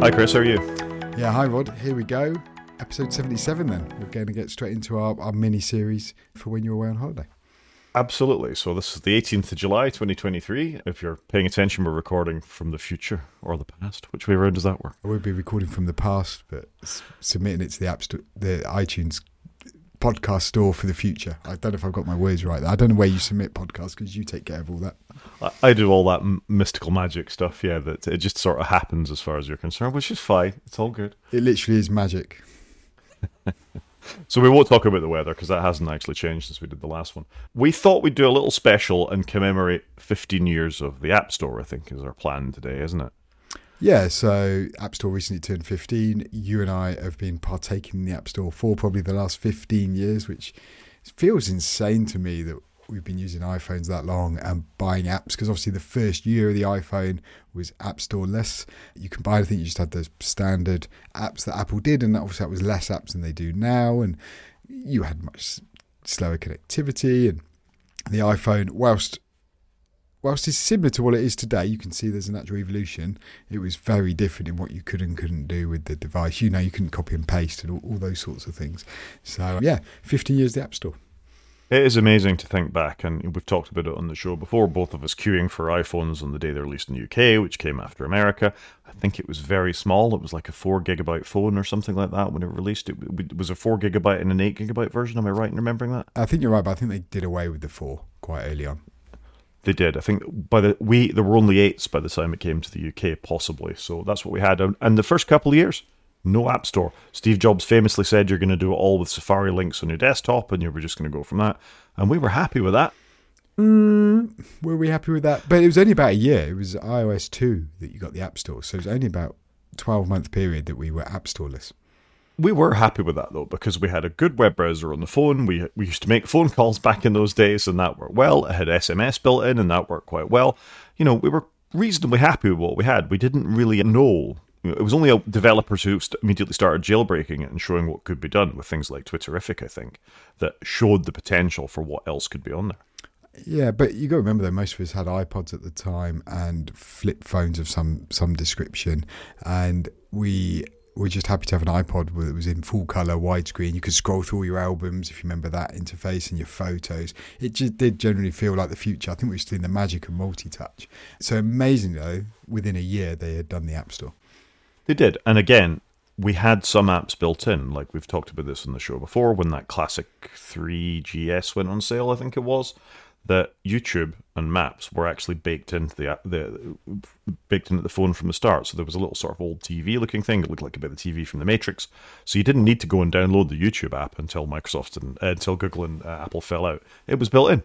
Hi, Chris. How are you? Yeah, hi Rod. Here we go. Episode 77 then. We're going to get straight into our, our mini series for when you're away on holiday. Absolutely. So this is the 18th of July, 2023. If you're paying attention, we're recording from the future or the past. Which way around does that work? I would be recording from the past, but submitting it to the app sto- the iTunes podcast store for the future. I don't know if I've got my words right. there. I don't know where you submit podcasts because you take care of all that. I- I do all that m- mystical magic stuff. Yeah, that it just sort of happens as far as you're concerned, which is fine. It's all good. It literally is magic. So we won't talk about the weather because that hasn't actually changed since we did the last one. We thought we'd do a little special and commemorate 15 years of the App Store. I think is our plan today, isn't it? Yeah, so App Store recently turned 15. You and I have been partaking in the App Store for probably the last 15 years, which feels insane to me that we've been using iPhones that long and buying apps because obviously the first year of the iPhone was App Store less. You can buy, I think you just had those standard apps that Apple did, and obviously that was less apps than they do now. And you had much slower connectivity, and the iPhone, whilst whilst it's similar to what it is today, you can see there's a natural evolution. It was very different in what you could and couldn't do with the device. You know, you couldn't copy and paste and all, all those sorts of things. So, uh, yeah, 15 years the App Store. It is amazing to think back, and we've talked about it on the show before. Both of us queuing for iPhones on the day they released in the UK, which came after America. I think it was very small. It was like a four gigabyte phone or something like that when it released. It, it was a four gigabyte and an eight gigabyte version. Am I right in remembering that? I think you're right, but I think they did away with the four quite early on. They did. I think by the we there were only eights by the time it came to the UK, possibly. So that's what we had. And- the first couple of years, no app store. Steve Jobs famously said you're going to do it all with Safari links on your desktop, and you were just going to go from that. And we were happy with that. Mm, were we happy with that? But it was only about a year. It was iOS 2 that you got the App Store. So it was only about 12 month period that we were App Storeless. We were happy with that though because we had a good web browser on the phone. We we used to make phone calls back in those days, and that worked well. It had SMS built in, and that worked quite well. You know, we were reasonably happy with what we had. We didn't really know. It was only uh, developers who immediately started jailbreaking it and showing what could be done with things like Twitterrific, I think, that showed the potential for what else could be on there. Yeah, but you got to remember though, most of us had iPods at the time and flip phones of some some description, and we were just happy to have an iPod that was in full color, widescreen. You could scroll through all your albums if you remember that interface and your photos. It just did generally feel like the future. I think we were still in the magic of multi-touch. So amazing though, within a year they had done the App Store. They did. And again, we had some apps built in, like we've talked about this on the show before, when that classic 3GS went on sale, I think it was, that YouTube and Maps were actually baked into the app- the baked into the phone from the start. So there was a little sort of old TV looking thing. It looked like a bit of TV from the Matrix. So you didn't need to go and download the YouTube app until Microsoft and uh, until Google and uh, Apple fell out. It was built in.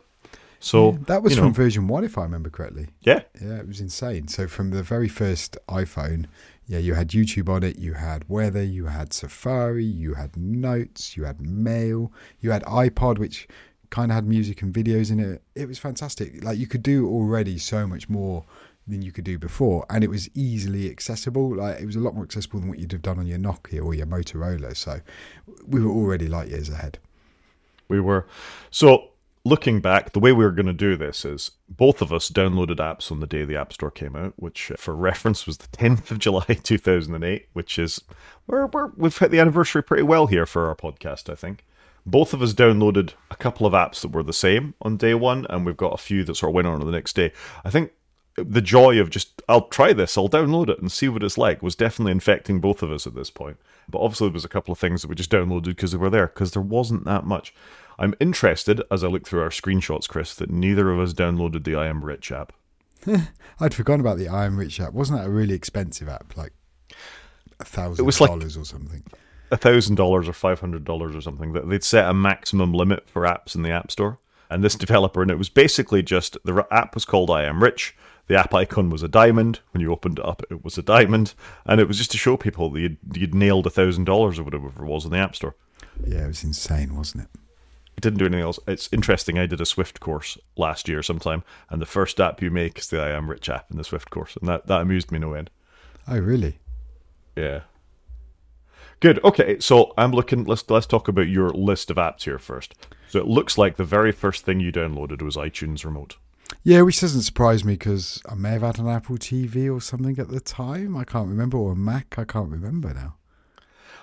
So That was you know, from version one, if I remember correctly. yeah, Yeah, it was insane. So from the very first iPhone, yeah, you had YouTube on it, you had weather, you had Safari, you had notes, you had mail, you had iPod, which kind of had music and videos in it. It was fantastic. Like you could do already so much more than you could do before, and it was easily accessible. Like it was a lot more accessible than what you'd have done on your Nokia or your Motorola. So we were already light years ahead. We were. So, looking back, the way we were going to do this is both of us downloaded apps on the day the App Store came out, which, uh, for reference, was the 10th of July 2008, which is. We're, we're, we've hit the anniversary pretty well here for our podcast, I think. Both of us downloaded a couple of apps that were the same on day one, and we've got a few that sort of went on the next day. I think the joy of just, I'll try this, I'll download it and see what it's like was definitely infecting both of us at this point. But obviously, there was a couple of things that we just downloaded because they were there, because there wasn't that much. I'm interested, as I look through our screenshots, Chris, that neither of us downloaded the I Am Rich app. I'd forgotten about the I Am Rich app. Wasn't that a really expensive app? Like a thousand dollars or something. A thousand dollars or five hundred dollars or something that they'd set a maximum limit for apps in the app store. And this developer and it was basically just the app was called i am rich. The app icon was a diamond. When you opened it up it was a diamond. And it was just to show people that you'd, you'd nailed a thousand dollars or whatever it was in the app store. Yeah, it was insane, wasn't it? it didn't do anything else. It's interesting i did a swift course last year sometime and the first app you make is the i am rich app in the swift course and that, that amused me no end. Oh, really? Yeah. Good. Okay, so I'm looking. Let's let's talk about your list of apps here first. So it looks like the very first thing you downloaded was iTunes Remote. Yeah, which doesn't surprise me because I may have had an Apple TV or something at the time. I can't remember, or a Mac. I can't remember now.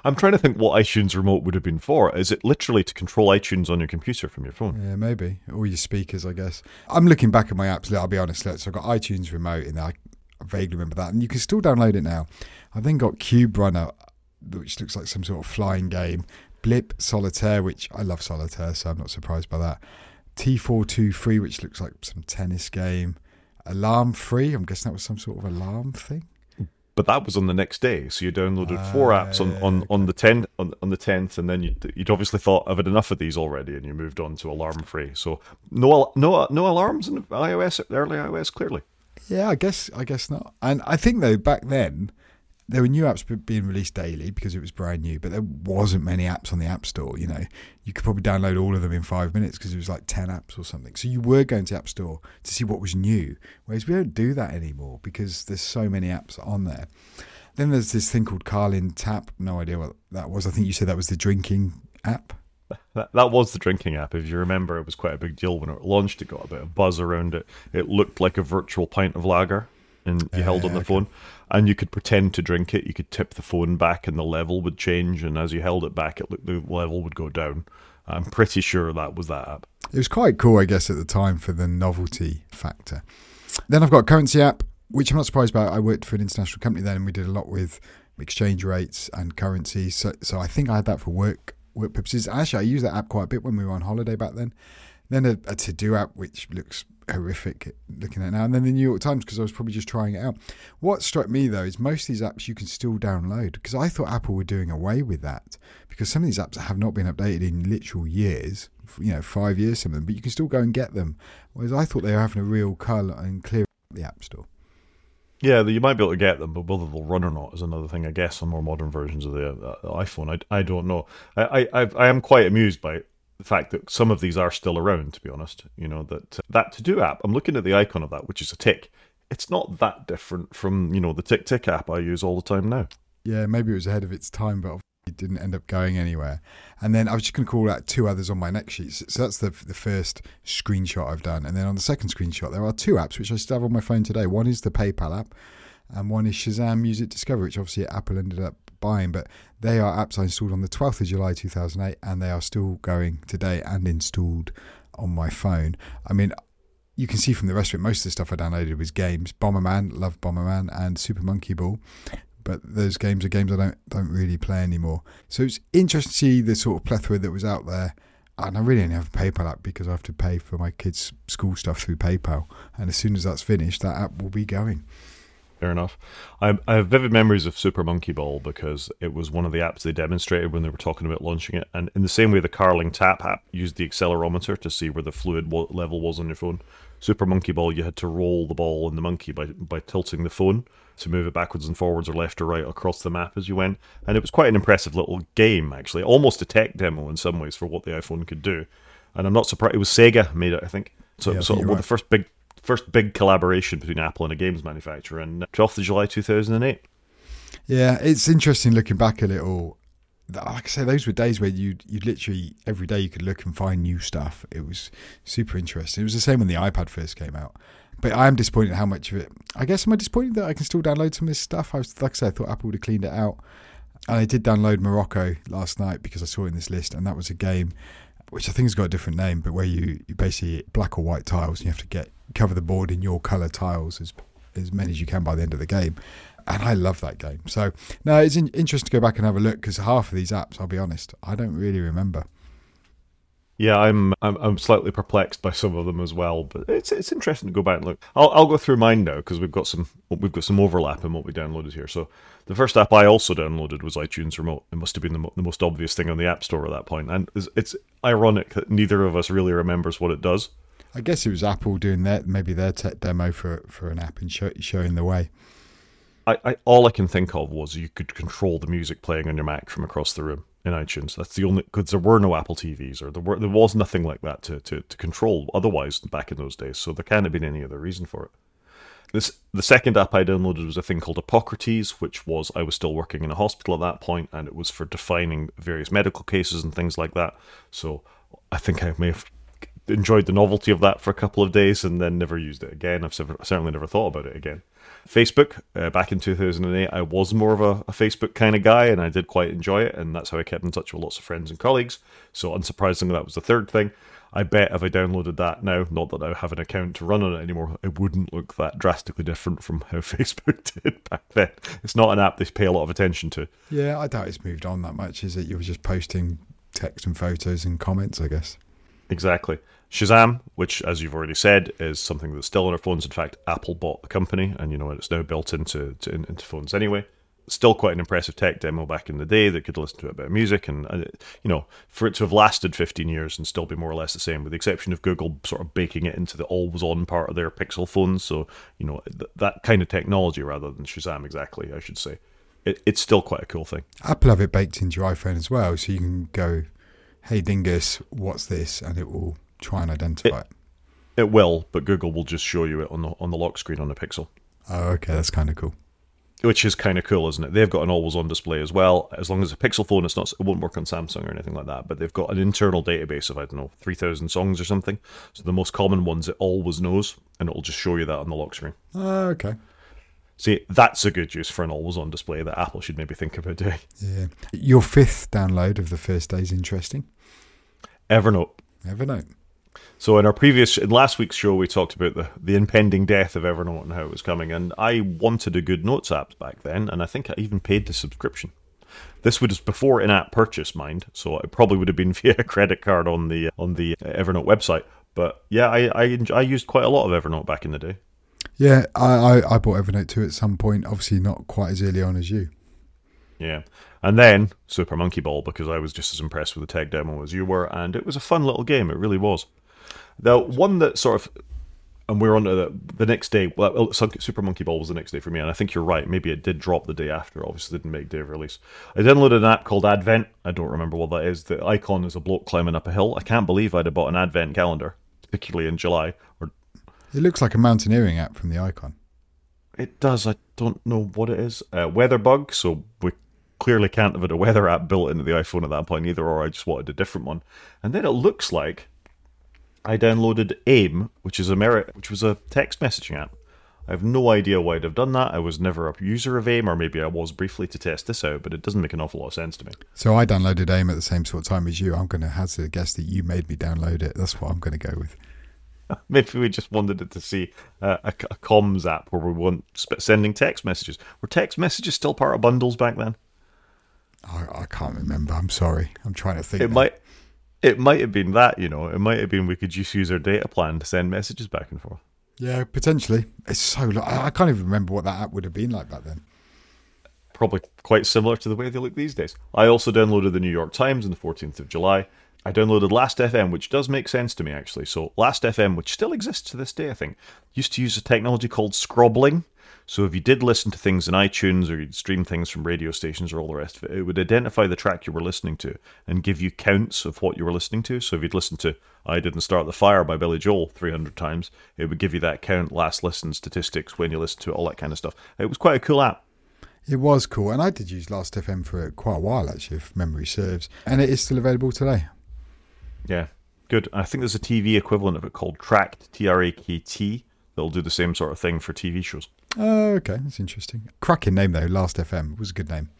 I'm trying to think what iTunes remote would have been for. Is it literally to control iTunes on your computer from your phone? Yeah, maybe. Or your speakers, I guess. I'm looking back at my apps. I'll be honest. So I've got iTunes remote in there. I vaguely remember that. And you can still download it now. I've then got Cube Runner, which looks like some sort of flying game. Blip Solitaire, which I love Solitaire, so I'm not surprised by that. T423, which looks like some tennis game. Alarm Free, I'm guessing that was some sort of alarm thing. But that was on the next day, so you downloaded four Ah, apps on, on, okay. on the ten on, on the tenth, and then you'd, you'd obviously thought I've had enough of these already, and you moved on to alarm free. So no no no alarms in iOS early iOS clearly. Yeah, I guess I guess not. And I think though back then there were new apps being released daily because it was brand new, but there wasn't many apps on the App Store. You know, you could probably download all of them in five minutes because it was like ten apps or something. So you were going to App Store to see what was new, whereas we don't do that anymore because there's so many apps on there. Then there's this thing called Carling Tap. No idea what that was. I think you said that was the drinking app. That, that was the drinking app. If you remember, it was quite a big deal when it launched. It got a bit of buzz around it. It looked like a virtual pint of lager, and you held on the okay. phone, and you could pretend to drink it. You could tip the phone back, and the level would change. And as you held it back, it looked the level would go down. I'm pretty sure that was that app. It was quite cool, I guess, at the time for the novelty factor. Then I've got a currency app, which I'm not surprised about. I worked for an international company then, and we did a lot with exchange rates and currency. So, so I think I had that for work work purposes. Actually, I used that app quite a bit when we were on holiday back then. Then a, a to do app, which looks horrific looking at now, and then the New York Times because I was probably just trying it out. What struck me though is most of these apps you can still download because I thought Apple were doing away with that because some of these apps have not been updated in literal years, you know, five years some of them, but you can still go and get them. Whereas I thought they were having a real colour and clear the App Store. Yeah, you might be able to get them, but whether they'll run or not is another thing. I guess on more modern versions of the uh, iPhone, I, I don't know. I, I I am quite amused by the fact that some of these are still around. To be honest, you know that uh, that to do app. I'm looking at the icon of that, which is a tick. It's not that different from you know the tick tick app I use all the time now. Yeah, maybe it was ahead of its time, but it didn't end up going anywhere. And then I was just going to call out two others on my next sheet. So that's the the first screenshot I've done. And then on the second screenshot, there are two apps which I still have on my phone today. One is the PayPal app, and one is Shazam Music Discover, which obviously Apple ended up buying. But they are apps I installed on the 12th of July 2008, and they are still going today and installed on my phone. I mean, you can see from the rest of it, most of the stuff I downloaded was games. Bomberman, love Bomberman, and Super Monkey Ball. But those games are games I don't don't really play anymore. So it's interesting to see the sort of plethora that was out there. And I really only have a PayPal app because I have to pay for my kids' school stuff through PayPal. And as soon as that's finished, that app will be going. Fair enough. I, I have vivid memories of Super Monkey Ball because it was one of the apps they demonstrated when they were talking about launching it. And in the same way, the Carling Tap app used the accelerometer to see where the fluid level was on your phone. Super Monkey Ball, you had to roll the ball and the monkey by by tilting the phone to move it backwards and forwards or left or right across the map as you went. And it was quite an impressive little game, actually, almost a tech demo in some ways for what the iPhone could do. And I'm not surprised. It was Sega made it, I think. So Yeah, it I was think sort of you're one of right. the first big first big collaboration between Apple and a games manufacturer, and 12th of July 2008. Yeah, it's interesting looking back a little. Like I say, those were days where you'd, you'd literally, every day you could look and find new stuff. It was super interesting. It was the same when the iPad first came out. But I am disappointed how much of it. I guess am I disappointed that I can still download some of this stuff? I was, like I said, I thought Apple would have cleaned it out. And I did download Morocco last night because I saw it in this list, and that was a game which I think has got a different name, but where you, you basically black or white tiles, and you have to get cover the board in your color tiles as as many as you can by the end of the game. And I love that game. So no, it's in, interesting to go back and have a look because half of these apps, I'll be honest, I don't really remember. Yeah, I'm, I'm I'm slightly perplexed by some of them as well, but it's it's interesting to go back and look. I'll I'll go through mine now because we've got some we've got some overlap in what we downloaded here. So the first app I also downloaded was iTunes Remote. It must have been the, mo- the most obvious thing on the App Store at that point, and it's, it's ironic that neither of us really remembers what it does. I guess it was Apple doing their maybe their tech demo for for an app and show, showing the way. I, I all I can think of was you could control the music playing on your Mac from across the room in iTunes. That's the only because there were no Apple TVs or there were there was nothing like that to, to, to control otherwise back in those days. So there can't have been any other reason for it. This the second app I downloaded was a thing called Epocrates, which was I was still working in a hospital at that point, and it was for defining various medical cases and things like that. So I think I may have enjoyed the novelty of that for a couple of days and then never used it again. I've certainly never thought about it again. Facebook, uh, back in 2008, I was more of a, a, Facebook kind of guy and I did quite enjoy it. And that's how I kept in touch with lots of friends and colleagues. So, unsurprisingly, that was the third thing. I bet if I downloaded that now, not that I have an account to run on it anymore, it wouldn't look that drastically different from how Facebook did back then. It's not an app they pay a lot of attention to. Yeah, I doubt it's moved on that much, is it? You were just posting text and photos and comments, I guess. Exactly. Shazam, which, as you've already said, is something that's still on our phones. In fact, Apple bought the company, and you know it's now built into to, into phones anyway. Still quite an impressive tech demo back in the day that could listen to a bit of music, and uh, you know, for it to have lasted 15 years and still be more or less the same, with the exception of Google sort of baking it into the always-on part of their Pixel phones. So you know, th- that kind of technology rather than Shazam, exactly, I should say. It, it's still quite a cool thing. Apple have it baked into your iPhone as well, so you can go, "Hey Dingus, what's this?" and it will try and identify it. It, it will, but Google will just show you it on the on the lock screen on the Pixel. Oh, okay, that's kind of cool. Which is kind of cool, isn't it? They've got an always-on display as well. As long as a Pixel phone, it's not it won't work on Samsung or anything like that. But they've got an internal database of I don't know three thousand songs or something. So the most common ones it always knows, and it'll just show you that on the lock screen. Oh, okay. See, that's a good use for an always-on display that Apple should maybe think about doing. Yeah. Your fifth download of the first day is interesting. Evernote. Evernote. So in our previous, in last week's show, we talked about the, the impending death of Evernote and how it was coming, and I wanted a good notes app back then, and I think I even paid the subscription. This was before in-app purchase, mind, so it probably would have been via a credit card on the on the uh, Evernote website. But yeah, I I, I used quite a lot of Evernote back in the day. Yeah, I, I, I bought Evernote too at some point. Obviously, not quite as early on as you. Yeah. And then Super Monkey Ball, because I was just as impressed with the tech demo as you were, and it was a fun little game. It really was. The one that sort of, and we are on to the, the next day. Well, oh, Super Monkey Ball was the next day for me, and I think you're right. Maybe it did drop the day after. Obviously, didn't make day of release. I downloaded an app called Advent. I don't remember what that is. The icon is a bloke climbing up a hill. I can't believe I'd have bought an Advent calendar, particularly in July. Or it looks like a mountaineering app from the icon. It does. I don't know what it is. Uh, Weatherbug. So we clearly can't have had a weather app built into the iPhone at that point either, or I just wanted a different one. And then it looks like I downloaded AIM, which is a merit, which was a text messaging app. I have no idea why I'd have done that. I was never a user of AIM, or maybe I was briefly to test this out, but it doesn't make an awful lot of sense to me. So I downloaded AIM at the same sort of time as you. I'm going to hazard a guess that you made me download it. That's what I'm going to go with. Maybe we just wanted it to see uh, a, a comms app where we want sending text messages. Were text messages still part of bundles back then? I, I can't remember. I'm sorry. I'm trying to think. It now. might it might have been that, you know. It might have been we could just use our data plan to send messages back and forth. Yeah, potentially. It's so. I can't even remember what that app would have been like back then. Probably quite similar to the way they look these days. I also downloaded the New York Times on the 14th of July. I downloaded Last.fm, which does make sense to me actually. So Last.fm, which still exists to this day, I think, used to use a technology called scrobbling, so if you did listen to things in iTunes or you'd stream things from radio stations or all the rest of it, it would identify the track you were listening to and give you counts of what you were listening to. So if you'd listened to I Didn't Start the Fire by Billy Joel 300 times, it would give you that count, last listen statistics, when you listen to it, all that kind of stuff. It was quite a cool app. It was cool, and I did use Last FM for quite a while actually, if memory serves, and it is still available today. Yeah, good. I think there's a TV equivalent of it called Trakt, T R A K T, that'll do the same sort of thing for TV shows. Oh, okay, that's interesting. Cracking name though. Last FM was a good name.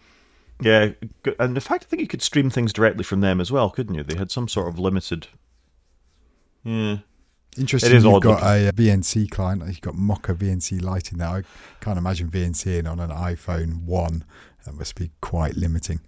Yeah, and in fact, I think you could stream things directly from them as well, couldn't you? They had some sort of limited. Yeah. Interesting. It is you've got a uh, VNC client. You've got Mocha VNC lighting there. I can't imagine VNCing on an iPhone one. That must be quite limiting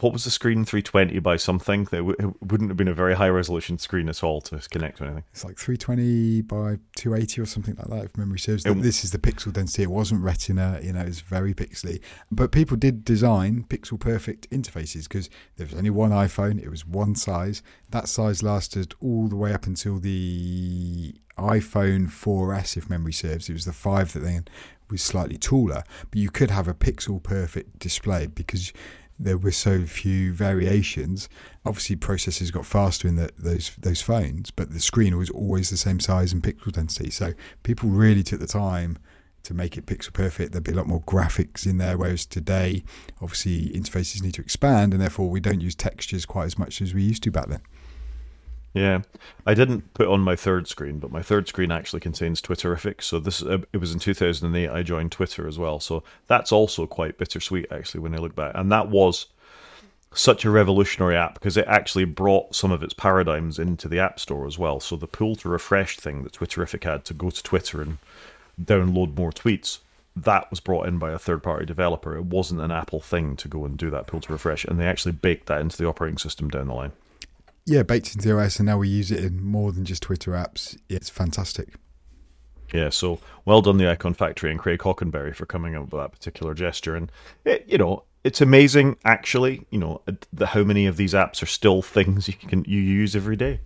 what was the screen 320 by something? That w- wouldn't have been a very high resolution screen at all to connect to anything. It's like 320 by 280 or something like that if memory serves. It, this is the pixel density. It wasn't retina you know it's very pixely. But people did design pixel perfect interfaces because there was only one iphone it was one size. That size lasted all the way up until the iphone 4s if memory serves. It was the 5 that then was slightly taller. But you could have a pixel perfect display because there were so few variations. Obviously, processors got faster in the, those those phones, but the screen was always the same size and pixel density. So people really took the time to make it pixel perfect. There'd be a lot more graphics in there, whereas today, obviously, interfaces need to expand, and therefore we don't use textures quite as much as we used to back then. Yeah, I didn't put on my third screen, but my third screen actually contains Twitterrific. So this uh, it was in 2008 I joined Twitter as well. So that's also quite bittersweet actually when I look back. And that was such a revolutionary app because it actually brought some of its paradigms into the App Store as well. So the pull to refresh thing that Twitterrific had to go to Twitter and download more tweets, that was brought in by a third party developer. It wasn't an Apple thing to go and do that pull to refresh, and they actually baked that into the operating system down the line. Yeah, baked into the OS, and now we use it in more than just Twitter apps. It's fantastic. Yeah, so well done, the Icon Factory and Craig Hockenberry for coming up with that particular gesture. And it, you know, it's amazing actually you know uh, the, how many of these apps are still things you can you use every day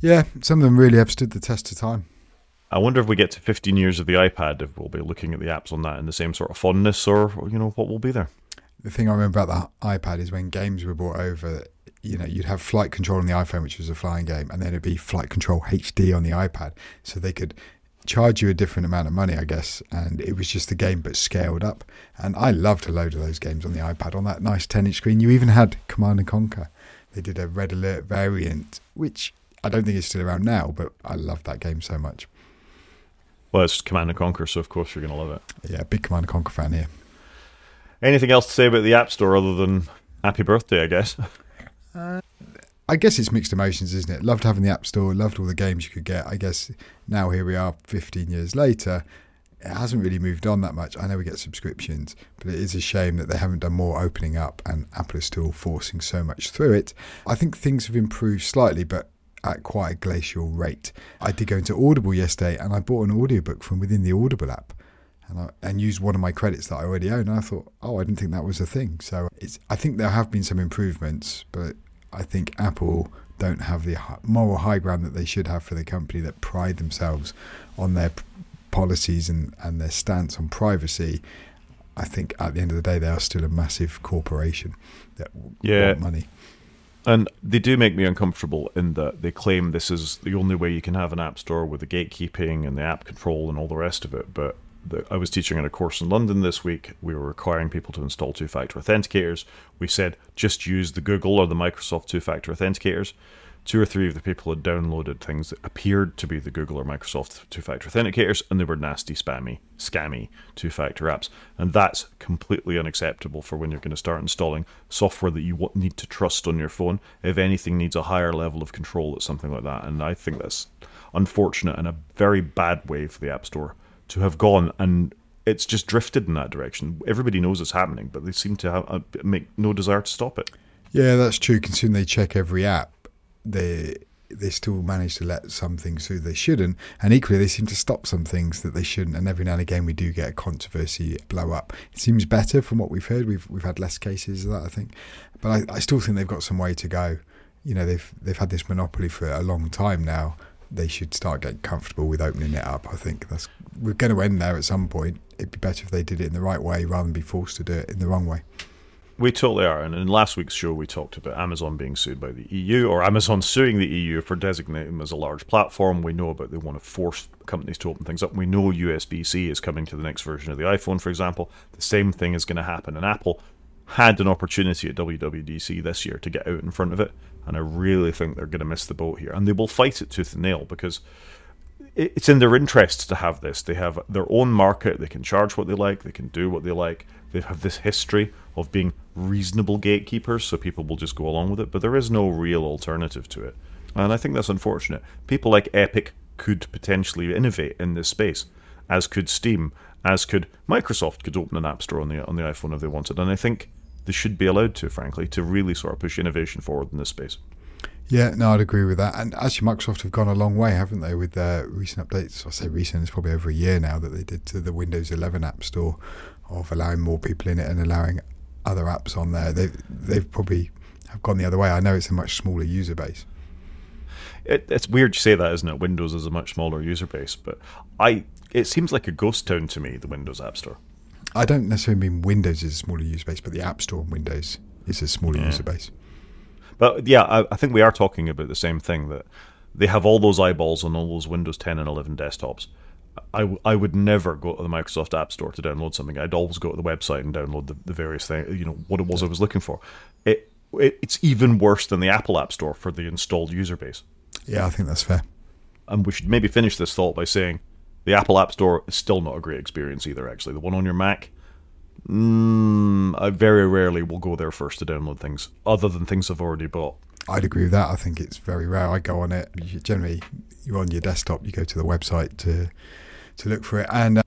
yeah some of them really have stood the test of time i wonder if we get to 15 years of the ipad if we'll be looking at the apps on that in the same sort of fondness or you know what will be there the thing i remember about the ipad is when games were brought over you know you'd have flight control on the iphone which was a flying game and then it'd be flight control hd on the ipad so they could charge you a different amount of money, I guess. And it was just the game, but scaled up. And I loved a load of those games on the iPad on that nice 10 inch screen. You even had Command and Conquer. They did a Red Alert variant, which I don't think is still around now, but I loved that game so much. Well, it's Command and Conquer, so of course you're going to love it. Yeah, big Command and Conquer fan here. Anything else to say about the App Store other than happy birthday, I guess? I guess it's mixed emotions, isn't it? Loved having the App Store, loved all the games you could get. I guess now here we are 15 years later. It hasn't really moved on that much. I know we get subscriptions, but it is a shame that they haven't done more opening up and Apple is still forcing so much through it. I think things have improved slightly, but at quite a glacial rate. I did go into Audible yesterday and I bought an audiobook from within the Audible app and, I, and used one of my credits that I already own. And I thought, oh, I didn't think that was a thing. So it's, I think there have been some improvements, but I think Apple don't have the moral high ground that they should have for the company that pride themselves on their policies and, and their stance on privacy. I think at the end of the day, they are still a massive corporation that yeah. want money. And they do make me uncomfortable in that they claim this is the only way you can have an app store with the gatekeeping and the app control and all the rest of it. But the, I was teaching in a course in London this week. We were requiring people to install two factor authenticators. We said just use the Google or the Microsoft two factor authenticators. Two or three of the people had downloaded things that appeared to be the Google or Microsoft two factor authenticators, and they were nasty, spammy, scammy two factor apps. And that's completely unacceptable for when you're going to start installing software that you need to trust on your phone. If anything needs a higher level of control, it's something like that. And I think that's unfortunate and a very bad way for the App Store to have gone and it's just drifted in that direction. Everybody knows it's happening, but they seem to have, uh, make no desire to stop it. Yeah, that's true. Considering they check every app, they they still manage to let some things through they shouldn't, and equally they seem to stop some things that they shouldn't. And every now and again, we do get a controversy blow up. It seems better from what we've heard. We've we've had less cases of that, I think, but I, I still think they've got some way to go. You know, they've they've had this monopoly for a long time now. They should start getting comfortable with opening it up. I think that's we're going to end there at some point. It'd be better if they did it in the right way rather than be forced to do it in the wrong way. We totally are. And in last week's show, we talked about Amazon being sued by the EU, or Amazon suing the EU for designating them as a large platform. We know about they want to force companies to open things up. We know USB C is coming to the next version of the iPhone, for example. The same thing is going to happen. And Apple had an opportunity at WWDC this year to get out in front of it. And I really think they're going to miss the boat here. And they will fight it tooth and nail because it's in their interests to have this. They have their own market. They can charge what they like. They can do what they like. They have this history of being reasonable gatekeepers, so people will just go along with it. But there is no real alternative to it, and I think that's unfortunate. People like Epic could potentially innovate in this space, as could Steam, as could Microsoft. Could open an app store on the on the iPhone if they wanted, and I think they should be allowed to, frankly, to really sort of push innovation forward in this space. Yeah, no, I'd agree with that. And actually, Microsoft have gone a long way, haven't they, with their recent updates? I say recent, it's probably over a year now that they did to the Windows 11 App Store of allowing more people in it and allowing other apps on there. They've, they've probably have gone the other way. I know it's a much smaller user base. It, it's weird to say that, isn't it? Windows is a much smaller user base, but I it seems like a ghost town to me, the Windows App Store. I don't necessarily mean Windows is a smaller user base, but the App Store on Windows is a smaller yeah. user base. But yeah, I, I think we are talking about the same thing that they have all those eyeballs on all those Windows 10 and 11 desktops. I, w- I would never go to the Microsoft App Store to download something. I'd always go to the website and download the, the various things, you know, what it was I was looking for. It, it It's even worse than the Apple App Store for the installed user base. Yeah, I think that's fair. And we should maybe finish this thought by saying the Apple App Store is still not a great experience either, actually. The one on your Mac, mm, I very rarely will go there first to download things, other than things I've already bought. I'd agree with that. I think it's very rare. I go on it. You generally, you're on your desktop, you go to the website to to look for it. And uh,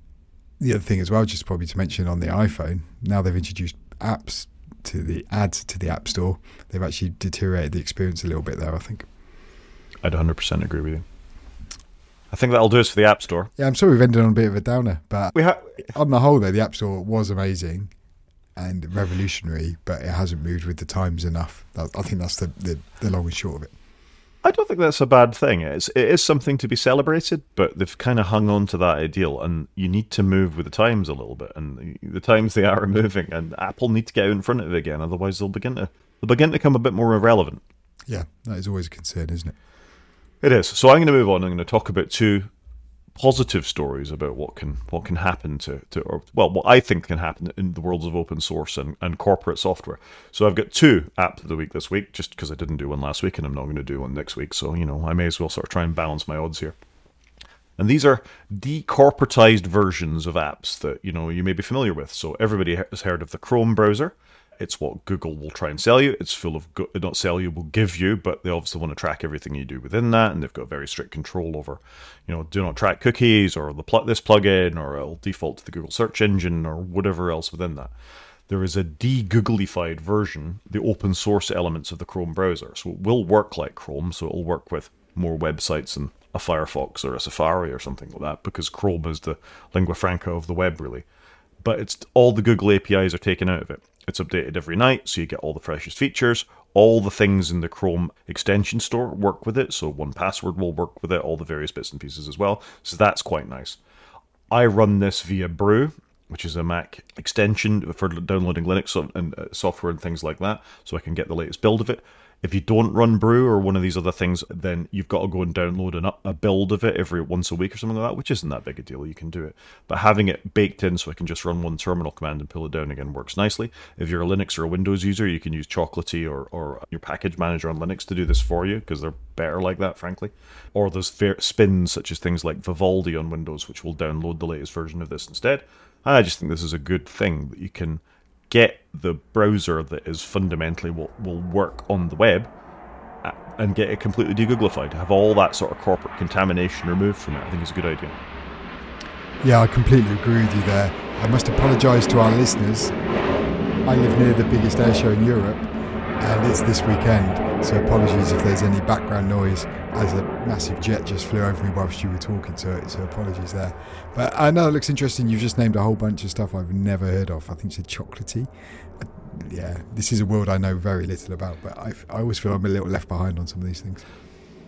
the other thing as well, just probably to mention on the iPhone, now they've introduced apps to the ads to the App Store. They've actually deteriorated the experience a little bit there, I think. I'd 100% agree with you. I think that'll do us for the App Store. Yeah, I'm sorry we've ended on a bit of a downer, but We ha- on the whole, though, the App Store was amazing and revolutionary, but it hasn't moved with the times enough. I think that's the, the, the long and short of it. I don't think that's a bad thing. It's, it is something to be celebrated, but they've kind of hung on to that ideal, and you need to move with the times a little bit. And the, the times they are moving, and Apple need to get out in front of it again, otherwise they'll begin to they'll begin to become a bit more irrelevant. Yeah, that is always a concern, isn't it? It is. So I'm going to move on. I'm going to talk about two positive stories about what can what can happen to, to or well what I think can happen in the worlds of open source and, and corporate software. So I've got two apps of the week this week, just because I didn't do one last week and I'm not going to do one next week. So you know I may as well sort of try and balance my odds here. And these are decorporatized versions of apps that you know you may be familiar with. So everybody has heard of the Chrome browser. It's what Google will try and sell you. It's full of go- not sell you, will give you, but they obviously want to track everything you do within that, and they've got very strict control over, you know, do not track cookies or the pl- this plugin, or it'll default to the Google search engine or whatever else within that. There is a de-Googleified version, the open source elements of the Chrome browser, so it will work like Chrome. So it'll work with more websites than a Firefox or a Safari or something like that, because Chrome is the lingua franca of the web, really but it's all the Google APIs are taken out of it. It's updated every night, so you get all the freshest features. All the things in the Chrome extension store work with it, so 1Password will work with it, all the various bits and pieces as well. So that's quite nice. I run this via Brew, which is a Mac extension for downloading Linux and uh, software and things like that, so I can get the latest build of it. If you don't run Brew or one of these other things, then you've got to go and download an, a build of it every once a week or something like that, which isn't that big a deal. You can do it. But having it baked in so I can just run one terminal command and pull it down again works nicely. If you're a Linux or a Windows user, you can use Chocolatey or, or your package manager on Linux to do this for you because they're better like that, frankly. Or there's spins such as things like Vivaldi on Windows, which will download the latest version of this instead. I just think this is a good thing that you can get the browser that is fundamentally what will work on the web uh, and get it completely de-Googlified. Have all that sort of corporate contamination removed from it. I think is a good idea. Yeah, I completely agree with you there. I must apologise to our listeners. I live near the biggest air show in Europe, and it's this weekend. So apologies if there's any background noise, as a massive jet just flew over me whilst you were talking. to it so apologies there. But I know it looks interesting. You've just named a whole bunch of stuff I've never heard of. I think you said chocolatey. Uh, yeah, this is a world I know very little about, but I, I always feel I'm a little left behind on some of these things.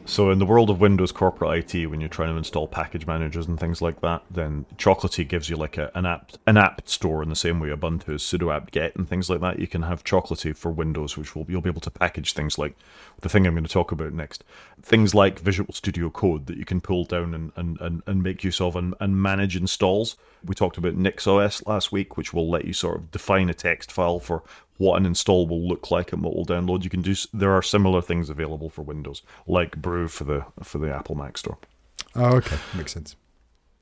So, in the world of Windows corporate IT, when you're trying to install package managers and things like that, then Chocolatey gives you like a, an app an app store in the same way Ubuntu sudo apt-get and things like that. You can have Chocolatey for Windows, which will you'll be able to package things like the thing I'm going to talk about next, things like Visual Studio Code that you can pull down and and, and, and make use of and, and manage installs. We talked about NixOS last week, which will let you sort of define a text file for what an install will look like and what will download. You can do. There are similar things available for Windows, like Brew for the for the Apple Mac Store. Oh, okay, makes sense.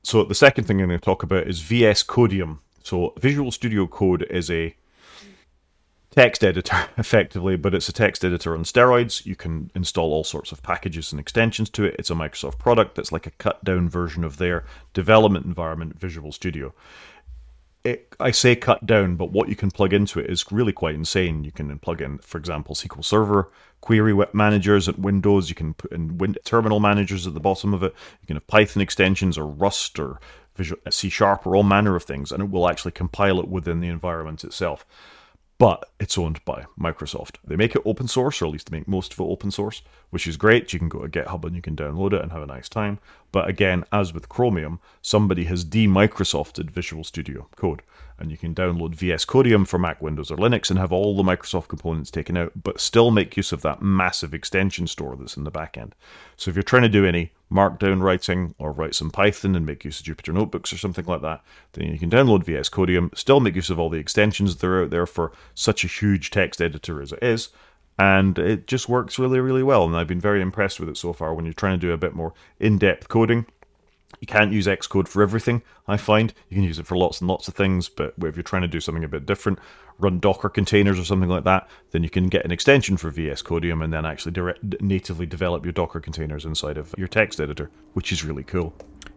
So the second thing I'm going to talk about is VS Codium. So Visual Studio Code is a text editor effectively, but it's a text editor on steroids. You can install all sorts of packages and extensions to it. It's a Microsoft product that's like a cut down version of their development environment, Visual Studio. It, I say cut down, but what you can plug into it is really quite insane. You can plug in, for example, SQL Server query web managers at Windows. You can put in win- terminal managers at the bottom of it. You can have Python extensions or Rust or Visual C Sharp or all manner of things, and it will actually compile it within the environment itself but it's owned by Microsoft. They make it open source, or at least they make most of it open source, which is great. You can go to GitHub and you can download it and have a nice time. But again, as with Chromium, somebody has de-Microsofted Visual Studio Code, and you can download VS Codium for Mac, Windows, or Linux and have all the Microsoft components taken out, but still make use of that massive extension store that's in the back end. So if you're trying to do any Markdown writing or write some Python and make use of Jupyter Notebooks or something like that, then you can download VS Codium, still make use of all the extensions that are out there for such a huge text editor as it is, and it just works really, really well. And I've been very impressed with it so far. When you're trying to do a bit more in-depth coding, you can't use Xcode for everything. I find you can use it for lots and lots of things, but if you're trying to do something a bit different, run Docker containers or something like that, then you can get an extension for VS Codium and then actually direct, natively develop your Docker containers inside of your text editor, which is really cool.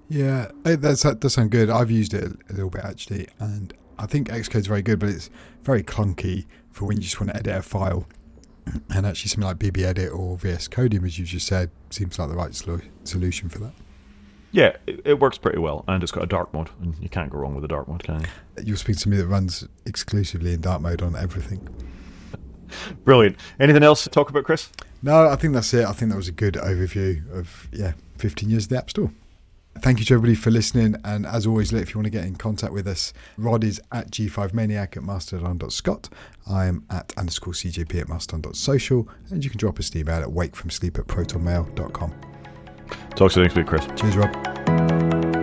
Yeah, that's, that does sound good. I've used it a little bit actually, and I think Xcode's very good, but it's very clunky for when you just want to edit a file. And actually, something like BBEdit or VS Codium, as you just said, seems like the right solution for that. Yeah, it, it, works pretty well, and it's got a dark mode, and you can't go wrong with a dark mode, can you? You're speaking to me that runs exclusively in dark mode on everything. Brilliant. Anything else to talk about, Chris? No, I think that's it. I think that was a good overview of yeah, 15 years of the App Store. Thank you to everybody for listening. And as always, if you want to get in contact with us, Rod is at G5Maniac at mastodon.scot. I am at underscore CJP at mastodon.social. And you can drop us an email at wakefromsleep at protonmail.com. Talk to you next week, Chris. Cheers, Rod.